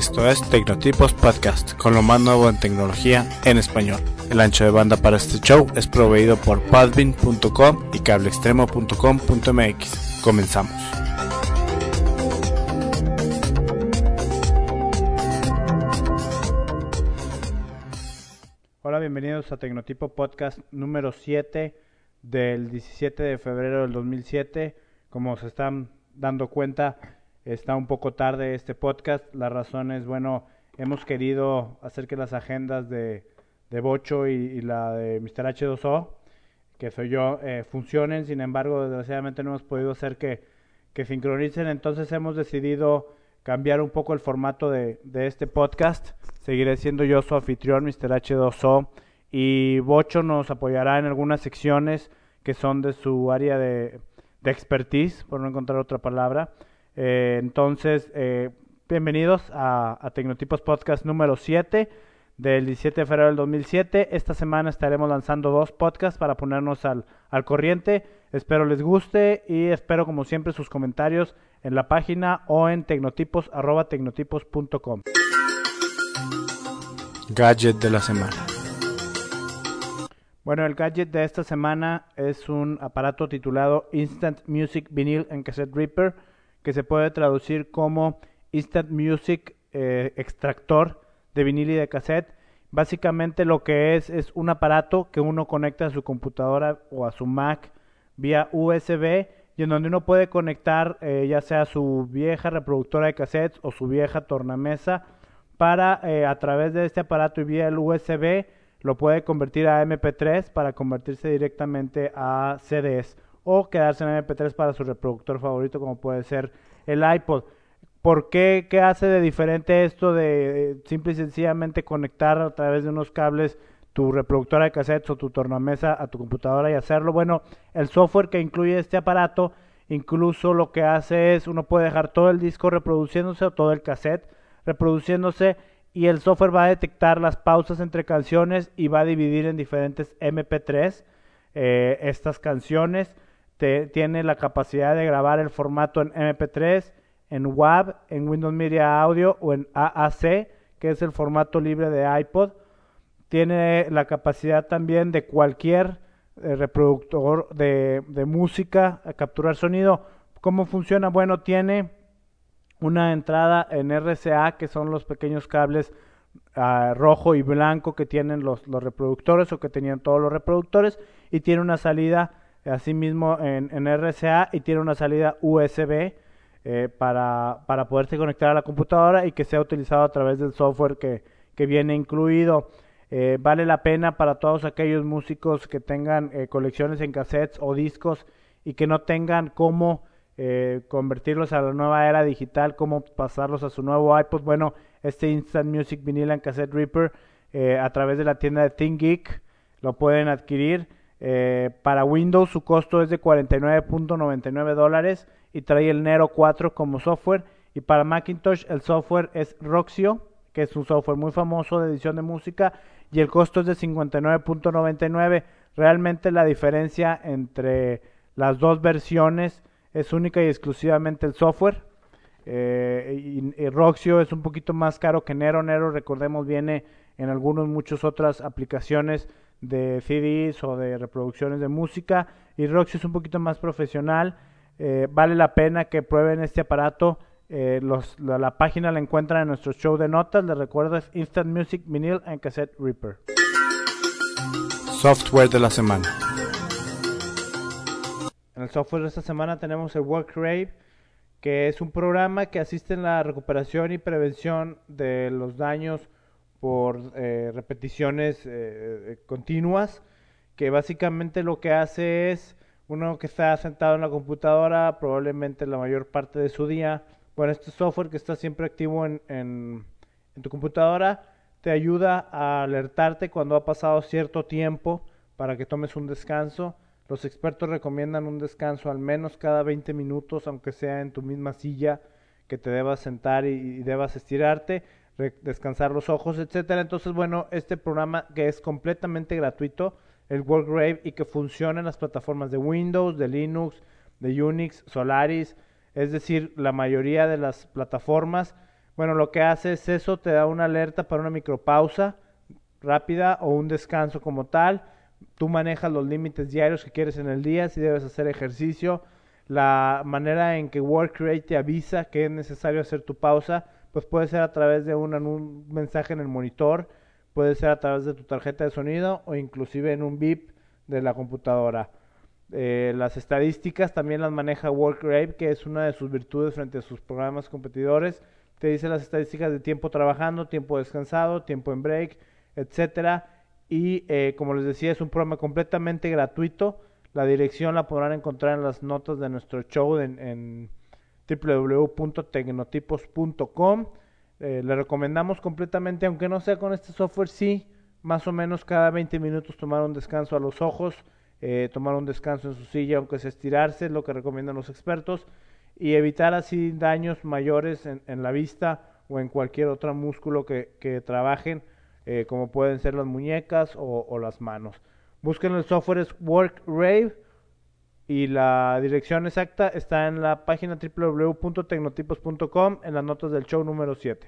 Esto es Tecnotipos Podcast, con lo más nuevo en tecnología en español. El ancho de banda para este show es proveído por padbin.com y cableextremo.com.mx. Comenzamos. Hola, bienvenidos a Tecnotipo Podcast número 7 del 17 de febrero del 2007. Como se están dando cuenta, está un poco tarde este podcast. La razón es, bueno, hemos querido hacer que las agendas de, de Bocho y, la de Mr. H2O, que soy yo, eh, funcionen. Sin embargo, desgraciadamente no hemos podido hacer que, que sincronicen. Entonces hemos decidido cambiar un poco el formato de, de este podcast. Seguiré siendo yo su anfitrión, Mr. H2O. Y Bocho nos apoyará en algunas secciones que son de su área de, de expertise, por no encontrar otra palabra. Eh, entonces, eh, bienvenidos a, a, Tecnotipos Podcast número 7 del 17 de febrero del 2007. Esta semana estaremos lanzando dos podcasts para ponernos al, al corriente. Espero les guste y espero como siempre sus comentarios en la página o en tecnotipos arroba tecnotipos.com. Gadget de la semana. Bueno, el gadget de esta semana es un aparato titulado Instant Music Vinyl en Cassette Reaper, que se puede traducir como Instant Music eh, Extractor de vinil y de cassette. Básicamente lo que es es un aparato que uno conecta a su computadora o a su Mac vía USB y en donde uno puede conectar eh, ya sea su vieja reproductora de cassettes o su vieja tornamesa para eh, a través de este aparato y vía el USB lo puede convertir a MP3 para convertirse directamente a CDs o quedarse en MP3 para su reproductor favorito como puede ser el iPod. ¿Por qué? ¿Qué hace de diferente esto de, simple y sencillamente conectar a través de unos cables tu reproductora de cassettes o tu tornamesa a tu computadora y hacerlo? Bueno, el software que incluye este aparato incluso lo que hace es uno puede dejar todo el disco reproduciéndose o todo el cassette reproduciéndose y el software va a detectar las pausas entre canciones y va a dividir en diferentes MP3 eh, estas canciones. Tiene la capacidad de grabar el formato en MP3, en WAV, en Windows Media Audio o en AAC, que es el formato libre de iPod. Tiene la capacidad también de cualquier eh, reproductor de, música a capturar sonido. ¿Cómo funciona? Bueno, tiene una entrada en RCA, que son los pequeños cables uh, rojo y blanco que tienen los, los, reproductores o que tenían todos los reproductores, y tiene una salida asimismo en, en RCA y tiene una salida USB eh, para, para poderse conectar a la computadora y que sea utilizado a través del software que, que viene incluido. Eh, vale la pena para todos aquellos músicos que tengan eh, colecciones en cassettes o discos y que no tengan cómo eh, convertirlos a la nueva era digital, cómo pasarlos a su nuevo iPod. Bueno, este Instant Music Vinyl en Cassette Reaper a través de la tienda de ThinkGeek lo pueden adquirir. Eh, para Windows su costo es de 49.99 dólares y trae el Nero 4 como software. Y para Macintosh el software es Roxio, que es un software muy famoso de edición de música y el costo es de 59.99. Realmente la diferencia entre las dos versiones es única y exclusivamente el software. Eh, y, Roxio es un poquito más caro que Nero. Nero, recordemos, viene en algunos, muchas otras aplicaciones de CDs o de reproducciones de música. Y Roxio es un poquito más profesional. Eh, vale la pena que prueben este aparato. Eh, los, la, la, página la encuentran en nuestro show de notas. Les recuerdo es Instant Music Vinyl and Cassette Reaper. Software de la semana. En el software de esta semana tenemos el WorkRave, que es un programa que asiste en la recuperación y prevención de los daños por eh, repeticiones eh, eh, continuas, que básicamente lo que hace es uno que está sentado en la computadora probablemente la mayor parte de su día, bueno, este software que está siempre activo en, en, tu computadora te ayuda a alertarte cuando ha pasado cierto tiempo para que tomes un descanso. Los expertos recomiendan un descanso al menos cada 20 minutos, aunque sea en tu misma silla, que te debas sentar y, y debas estirarte, descansar los ojos, etcétera. Entonces, bueno, este programa que es completamente gratuito, el WorkRave, y que funciona en las plataformas de Windows, de Linux, de Unix, Solaris, es decir, la mayoría de las plataformas. Bueno, lo que hace es eso, te da una alerta para una micropausa rápida o un descanso como tal. Tú manejas los límites diarios que quieres en el día, si debes hacer ejercicio, la manera en que WorkRate te avisa que es necesario hacer tu pausa, pues puede ser a través de un, un mensaje en el monitor, puede ser a través de tu tarjeta de sonido o inclusive en un beep de la computadora. Eh, las estadísticas también las maneja WorkRate, que es una de sus virtudes frente a sus programas competidores. Te dice las estadísticas de tiempo trabajando, tiempo descansado, tiempo en break, etcétera. Y eh, como les decía, es un programa completamente gratuito. La dirección la podrán encontrar en las notas de nuestro show en, en www.tecnotipos.com. Eh, le recomendamos completamente, aunque no sea con este software, sí, más o menos cada 20 minutos tomar un descanso a los ojos, eh, tomar un descanso en su silla, aunque sea estirarse, es lo que recomiendan los expertos, y evitar así daños mayores en, la vista o en cualquier otro músculo que, que trabajen, eh, como pueden ser las muñecas o, o, las manos. Busquen el software es WorkRave y la dirección exacta está en la página www.tecnotipos.com en las notas del show número 7.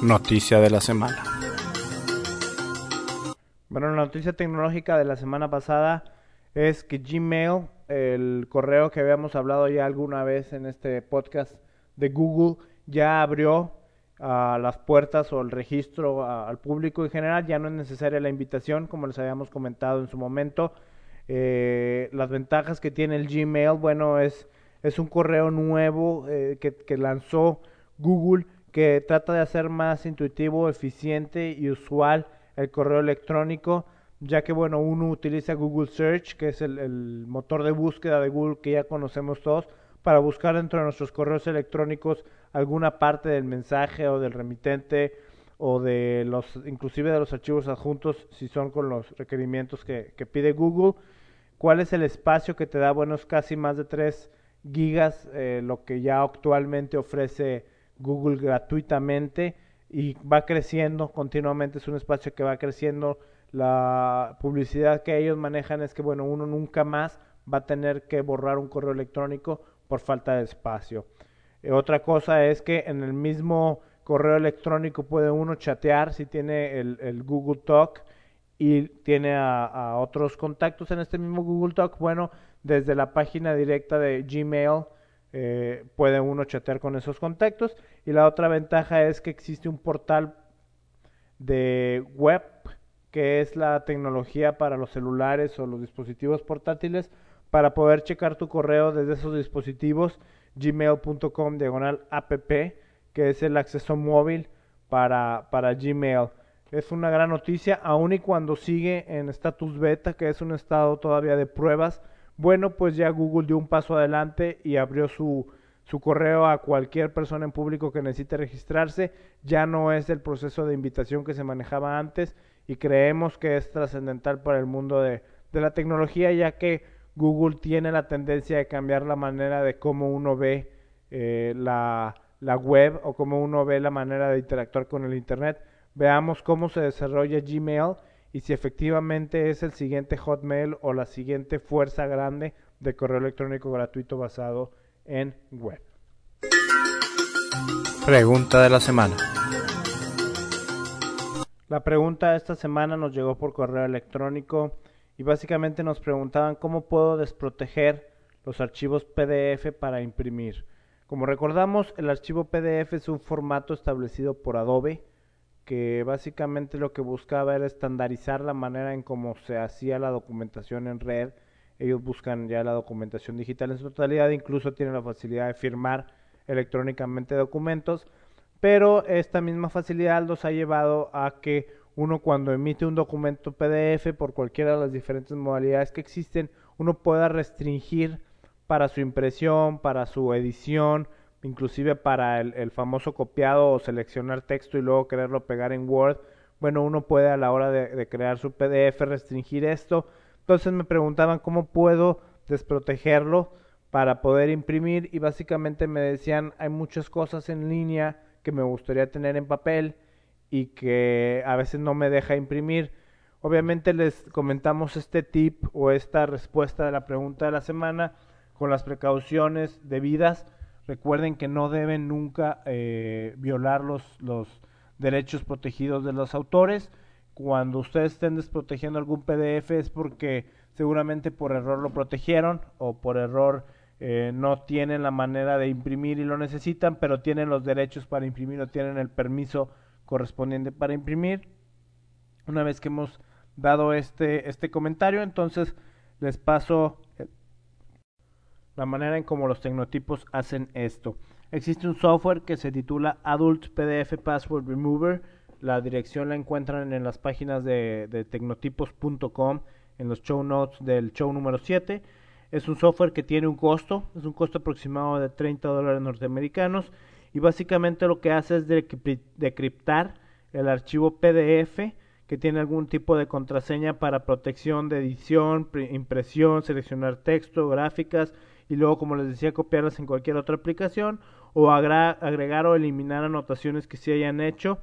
Noticia de la semana. Bueno, la noticia tecnológica de la semana pasada es que Gmail, el correo que habíamos hablado ya alguna vez en este podcast de Google, ya abrió uh, las puertas o el registro uh, al público en general. Ya no es necesaria la invitación, como les habíamos comentado en su momento. Eh, las ventajas que tiene el Gmail, bueno, es, es un correo nuevo eh, que, que lanzó Google que trata de hacer más intuitivo, eficiente y usual el correo electrónico, ya que bueno, uno utiliza Google Search, que es el, motor de búsqueda de Google que ya conocemos todos, para buscar dentro de nuestros correos electrónicos alguna parte del mensaje o del remitente o de los, inclusive de los archivos adjuntos, si son con los requerimientos que, que pide Google. ¿Cuál es el espacio que te da? Bueno, es casi más de 3 gigas, eh, lo que ya actualmente ofrece Google gratuitamente y va creciendo continuamente, es un espacio que va creciendo. La publicidad que ellos manejan es que, bueno, uno nunca más va a tener que borrar un correo electrónico por falta de espacio. Eh, otra cosa es que en el mismo correo electrónico puede uno chatear si tiene el, el Google Talk y tiene a, otros contactos en este mismo Google Talk. Bueno, desde la página directa de Gmail eh, puede uno chatear con esos contactos. Y la otra ventaja es que existe un portal de web que es la tecnología para los celulares o los dispositivos portátiles para poder checar tu correo desde esos dispositivos gmail.com diagonal app que es el acceso móvil para, para Gmail. Es una gran noticia, aun y cuando sigue en status beta, que es un estado todavía de pruebas. Bueno, pues ya Google dio un paso adelante y abrió su, su correo a cualquier persona en público que necesite registrarse. Ya no es el proceso de invitación que se manejaba antes y creemos que es trascendental para el mundo de, de la tecnología, ya que Google tiene la tendencia de cambiar la manera de cómo uno ve eh, la, la web o cómo uno ve la manera de interactuar con el Internet. Veamos cómo se desarrolla Gmail y si efectivamente es el siguiente Hotmail o la siguiente fuerza grande de correo electrónico gratuito basado en web. Pregunta de la semana. La pregunta de esta semana nos llegó por correo electrónico y básicamente nos preguntaban cómo puedo desproteger los archivos PDF para imprimir. Como recordamos, el archivo PDF es un formato establecido por Adobe que básicamente lo que buscaba era estandarizar la manera en cómo se hacía la documentación en red. Ellos buscan ya la documentación digital en su totalidad, incluso tienen la facilidad de firmar electrónicamente documentos, pero esta misma facilidad los ha llevado a que uno cuando emite un documento PDF por cualquiera de las diferentes modalidades que existen, uno pueda restringir para su impresión, para su edición, inclusive para el, famoso copiado o seleccionar texto y luego quererlo pegar en Word. Bueno, uno puede a la hora de, de crear su PDF restringir esto. Entonces me preguntaban cómo puedo desprotegerlo para poder imprimir y básicamente me decían hay muchas cosas en línea que me gustaría tener en papel y que a veces no me deja imprimir. Obviamente les comentamos este tip o esta respuesta de la pregunta de la semana con las precauciones debidas. Recuerden que no deben nunca eh, violar los, los derechos protegidos de los autores. Cuando ustedes estén desprotegiendo algún PDF es porque seguramente por error lo protegieron o por error eh, no tienen la manera de imprimir y lo necesitan, pero tienen los derechos para imprimir o tienen el permiso correspondiente para imprimir. Una vez que hemos dado este, este comentario, entonces les paso la manera en cómo los tecnotipos hacen esto. Existe un software que se titula Adult PDF Password Remover. La dirección la encuentran en las páginas de, tecnotipos.com, en los show notes del show número 7. Es un software que tiene un costo, es un costo aproximado de 30 dólares norteamericanos y básicamente lo que hace es decriptar el archivo PDF que tiene algún tipo de contraseña para protección de edición, impresión, seleccionar texto, gráficas y luego, como les decía, copiarlas en cualquier otra aplicación o agregar o eliminar anotaciones que se hayan hecho.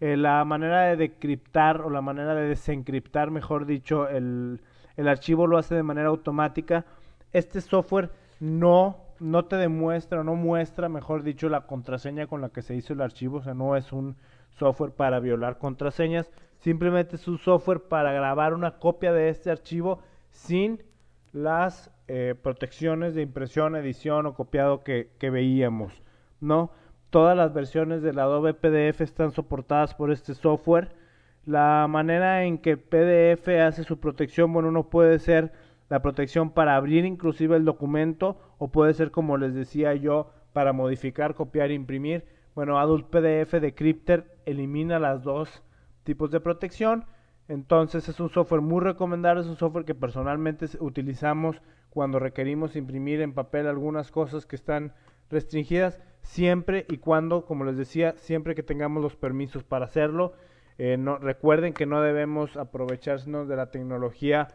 Eh, la manera de decriptar o la manera de desencriptar, mejor dicho, el, el archivo lo hace de manera automática. Este software no, no te demuestra no muestra, mejor dicho, la contraseña con la que se hizo el archivo, o sea, no es un software para violar contraseñas, simplemente es un software para grabar una copia de este archivo sin las eh, protecciones de impresión, edición o copiado que, veíamos, ¿no? Todas las versiones del Adobe PDF están soportadas por este software. La manera en que PDF hace su protección, bueno, no puede ser la protección para abrir inclusive el documento o puede ser como les decía yo para modificar, copiar e imprimir. Bueno, Adult PDF Decrypter elimina las dos tipos de protección. Entonces es un software muy recomendable, es un software que personalmente utilizamos cuando requerimos imprimir en papel algunas cosas que están restringidas, siempre y cuando, como les decía, siempre que tengamos los permisos para hacerlo. Eh, recuerden que no debemos aprovecharnos de la tecnología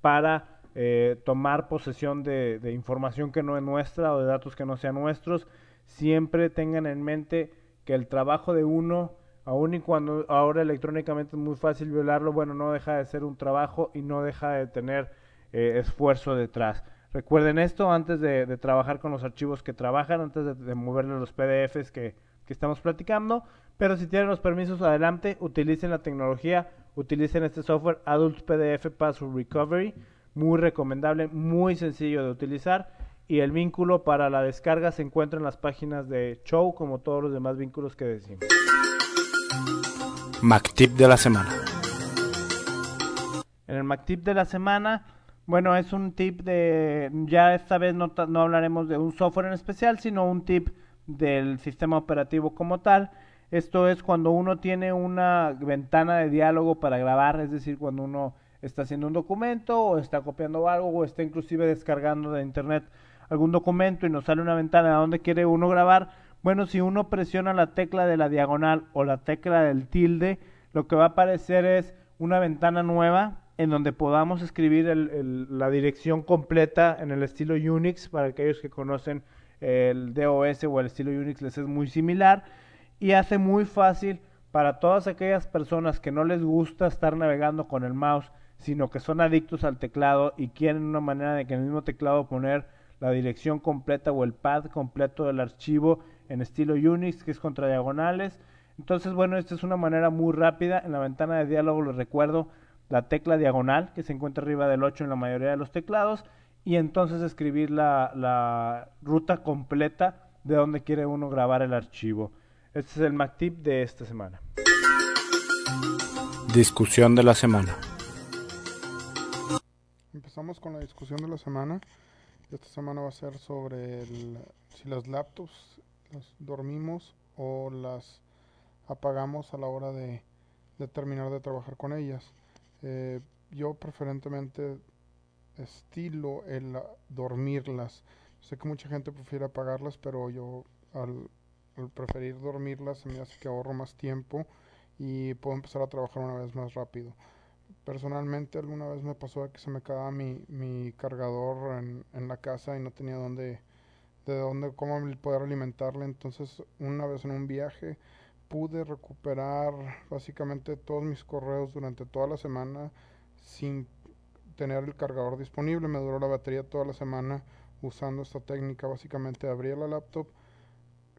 para eh, tomar posesión de, de información que no es nuestra o de datos que no sean nuestros. Siempre tengan en mente que el trabajo de uno aun y cuando ahora electrónicamente es muy fácil violarlo, bueno, no deja de ser un trabajo y no deja de tener eh, esfuerzo detrás. Recuerden esto antes de, trabajar con los archivos que trabajan, antes de, de moverle los PDFs que, que estamos platicando, pero si tienen los permisos adelante, utilicen la tecnología, utilicen este software Adult PDF Password Recovery, muy recomendable, muy sencillo de utilizar y el vínculo para la descarga se encuentra en las páginas de Show como todos los demás vínculos que decimos. MacTip de la semana. En el MacTip de la semana, bueno, es un tip de, ya esta vez no, no hablaremos de un software en especial, sino un tip del sistema operativo como tal. Esto es cuando uno tiene una ventana de diálogo para grabar, es decir, cuando uno está haciendo un documento o está copiando algo o está inclusive descargando de internet algún documento y nos sale una ventana donde quiere uno grabar, bueno, si uno presiona la tecla de la diagonal o la tecla del tilde, lo que va a aparecer es una ventana nueva en donde podamos escribir la dirección completa en el estilo Unix. Para aquellos que conocen el DOS o el estilo Unix les es muy similar y hace muy fácil para todas aquellas personas que no les gusta estar navegando con el mouse, sino que son adictos al teclado y quieren una manera de que en el mismo teclado poner la dirección completa o el pad completo del archivo en estilo Unix, que es contra diagonales. Entonces, bueno, esta es una manera muy rápida. En la ventana de diálogo les recuerdo la tecla diagonal, que se encuentra arriba del 8 en la mayoría de los teclados, y entonces escribir la, la ruta completa de donde quiere uno grabar el archivo. Este es el MacTip de esta semana. Discusión de la semana. Empezamos con la discusión de la semana. Esta semana va a ser sobre si las laptops las dormimos o las apagamos a la hora de, terminar de trabajar con ellas. Eh, yo preferentemente estilo el dormirlas. Sé que mucha gente prefiere apagarlas, pero yo al, preferir dormirlas me hace que ahorro más tiempo y puedo empezar a trabajar una vez más rápido. Personalmente alguna vez me pasó que se me acababa mi, mi cargador en, en la casa y no tenía dónde de dónde, cómo poder alimentarle. Entonces, una vez en un viaje, pude recuperar básicamente todos mis correos durante toda la semana sin tener el cargador disponible. Me duró la batería toda la semana usando esta técnica. Básicamente abría la laptop,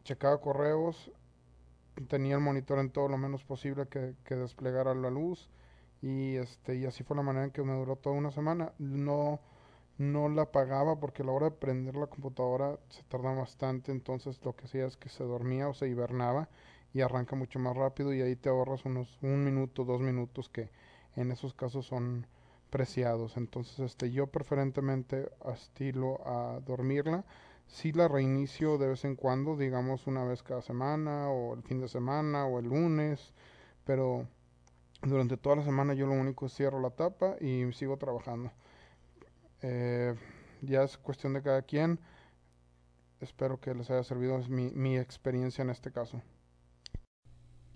checaba correos, tenía el monitor en todo lo menos posible que, desplegara la luz y este y así fue la manera en que me duró toda una semana. No no la apagaba porque a la hora de prender la computadora se tarda bastante, entonces lo que hacía es que se dormía o se hibernaba y arranca mucho más rápido y ahí te ahorras unos un minuto, dos minutos que en esos casos son preciados. Entonces, este, yo preferentemente estilo a dormirla. Si la reinicio de vez en cuando, digamos una vez cada semana o el fin de semana o el lunes, pero durante toda la semana yo lo único es cierro la tapa y sigo trabajando. Eh, ya es cuestión de cada quien. Espero que les haya servido mi, mi experiencia en este caso.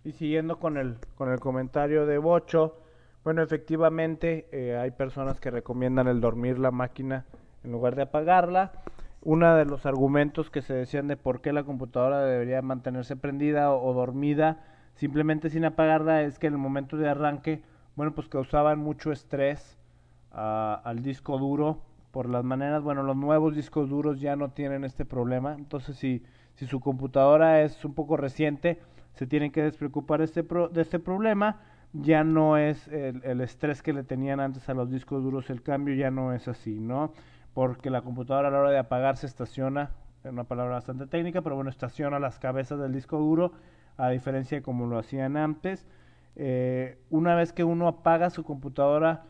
Y siguiendo con el, con el comentario de Bocho, bueno, efectivamente eh, hay personas que recomiendan el dormir la máquina en lugar de apagarla. Uno de los argumentos que se decían de por qué la computadora debería mantenerse prendida o, dormida simplemente sin apagarla es que en el momento de arranque, bueno, pues causaban mucho estrés al disco duro por las maneras, bueno, los nuevos discos duros ya no tienen este problema, entonces si, si su computadora es un poco reciente, se tienen que despreocupar este de este problema ya no es el, estrés que le tenían antes a los discos duros, el cambio ya no es así, ¿no? Porque la computadora a la hora de apagarse estaciona, es una palabra bastante técnica, pero bueno, estaciona las cabezas del disco duro, a diferencia de como lo hacían antes. Eh, una vez que uno apaga su computadora,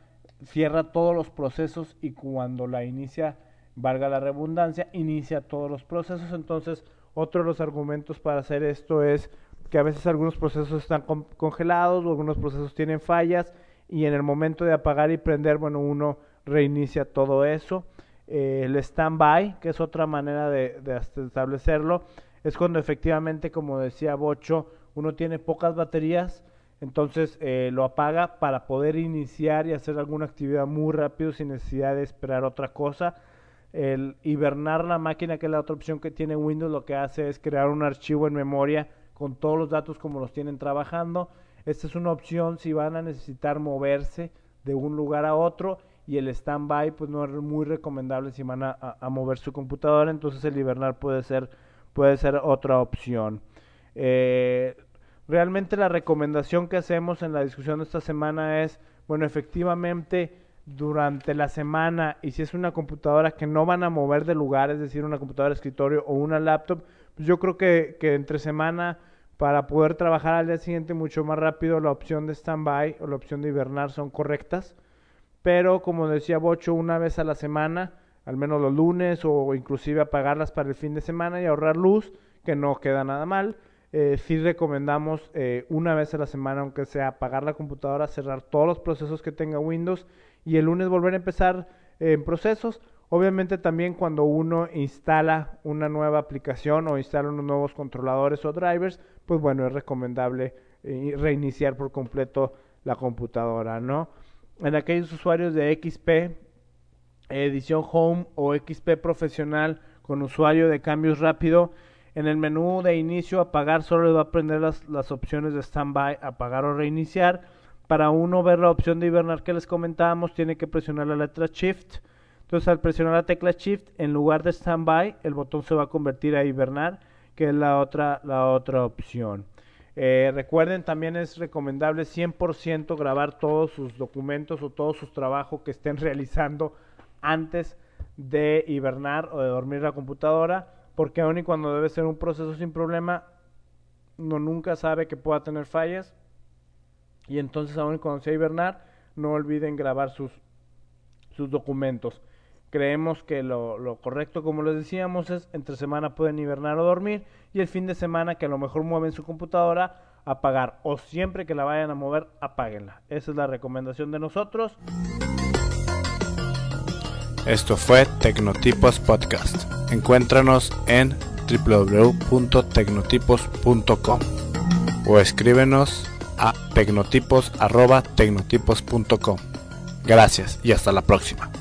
cierra todos los procesos y cuando la inicia, valga la redundancia, inicia todos los procesos. Entonces, otro de los argumentos para hacer esto es que a veces algunos procesos están congelados o algunos procesos tienen fallas y en el momento de apagar y prender, bueno, uno reinicia todo eso. Eh, el standby, que es otra manera de, establecerlo, es cuando efectivamente, como decía Bocho, uno tiene pocas baterías, entonces eh, lo apaga para poder iniciar y hacer alguna actividad muy rápido sin necesidad de esperar otra cosa. El hibernar la máquina, que es la otra opción que tiene Windows, lo que hace es crear un archivo en memoria con todos los datos como los tienen trabajando. Esta es una opción si van a necesitar moverse de un lugar a otro y el standby pues no es muy recomendable si van a, mover su computadora, entonces el hibernar puede ser, puede ser otra opción. Eh, realmente la recomendación que hacemos en la discusión de esta semana es, bueno, efectivamente durante la semana y si es una computadora que no van a mover de lugar, es decir, una computadora de escritorio o una laptop, pues yo creo que, entre semana para poder trabajar al día siguiente mucho más rápido la opción de standby o la opción de hibernar son correctas. Pero como decía Bocho, una vez a la semana, al menos los lunes o inclusive apagarlas para el fin de semana y ahorrar luz, que no queda nada mal. Eh, sí recomendamos eh, una vez a la semana, aunque sea apagar la computadora, cerrar todos los procesos que tenga Windows y el lunes volver a empezar eh, en procesos Obviamente también cuando uno instala una nueva aplicación o instala unos nuevos controladores o drivers, pues bueno, es recomendable eh, reiniciar por completo la computadora, ¿no? En aquellos usuarios de XP, edición Home o XP profesional con usuario de cambios rápido, en el menú de inicio apagar solo va a prender las, las opciones de standby, apagar o reiniciar. Para uno ver la opción de hibernar que les comentábamos, tiene que presionar la letra Shift entonces al presionar la tecla Shift, en lugar de Standby, el botón se va a convertir a hibernar, que es la otra, la otra opción. Eh, recuerden, también es recomendable 100% grabar todos sus documentos o todos sus trabajos que estén realizando antes de hibernar o de dormir la computadora, porque aun y cuando debe ser un proceso sin problema, uno nunca sabe que pueda tener fallas. Y entonces, aun y cuando sea hibernar, no olviden grabar sus, sus documentos. Creemos que lo, correcto, como les decíamos, es entre semana pueden hibernar o dormir y el fin de semana que a lo mejor mueven su computadora, apagar o siempre que la vayan a mover, apáguenla. Esa es la recomendación de nosotros. Esto fue Tecnotipos Podcast. Encuéntranos en www.tecnotipos.com o escríbenos a tecnotipos.tecnotipos.com. Gracias y hasta la próxima.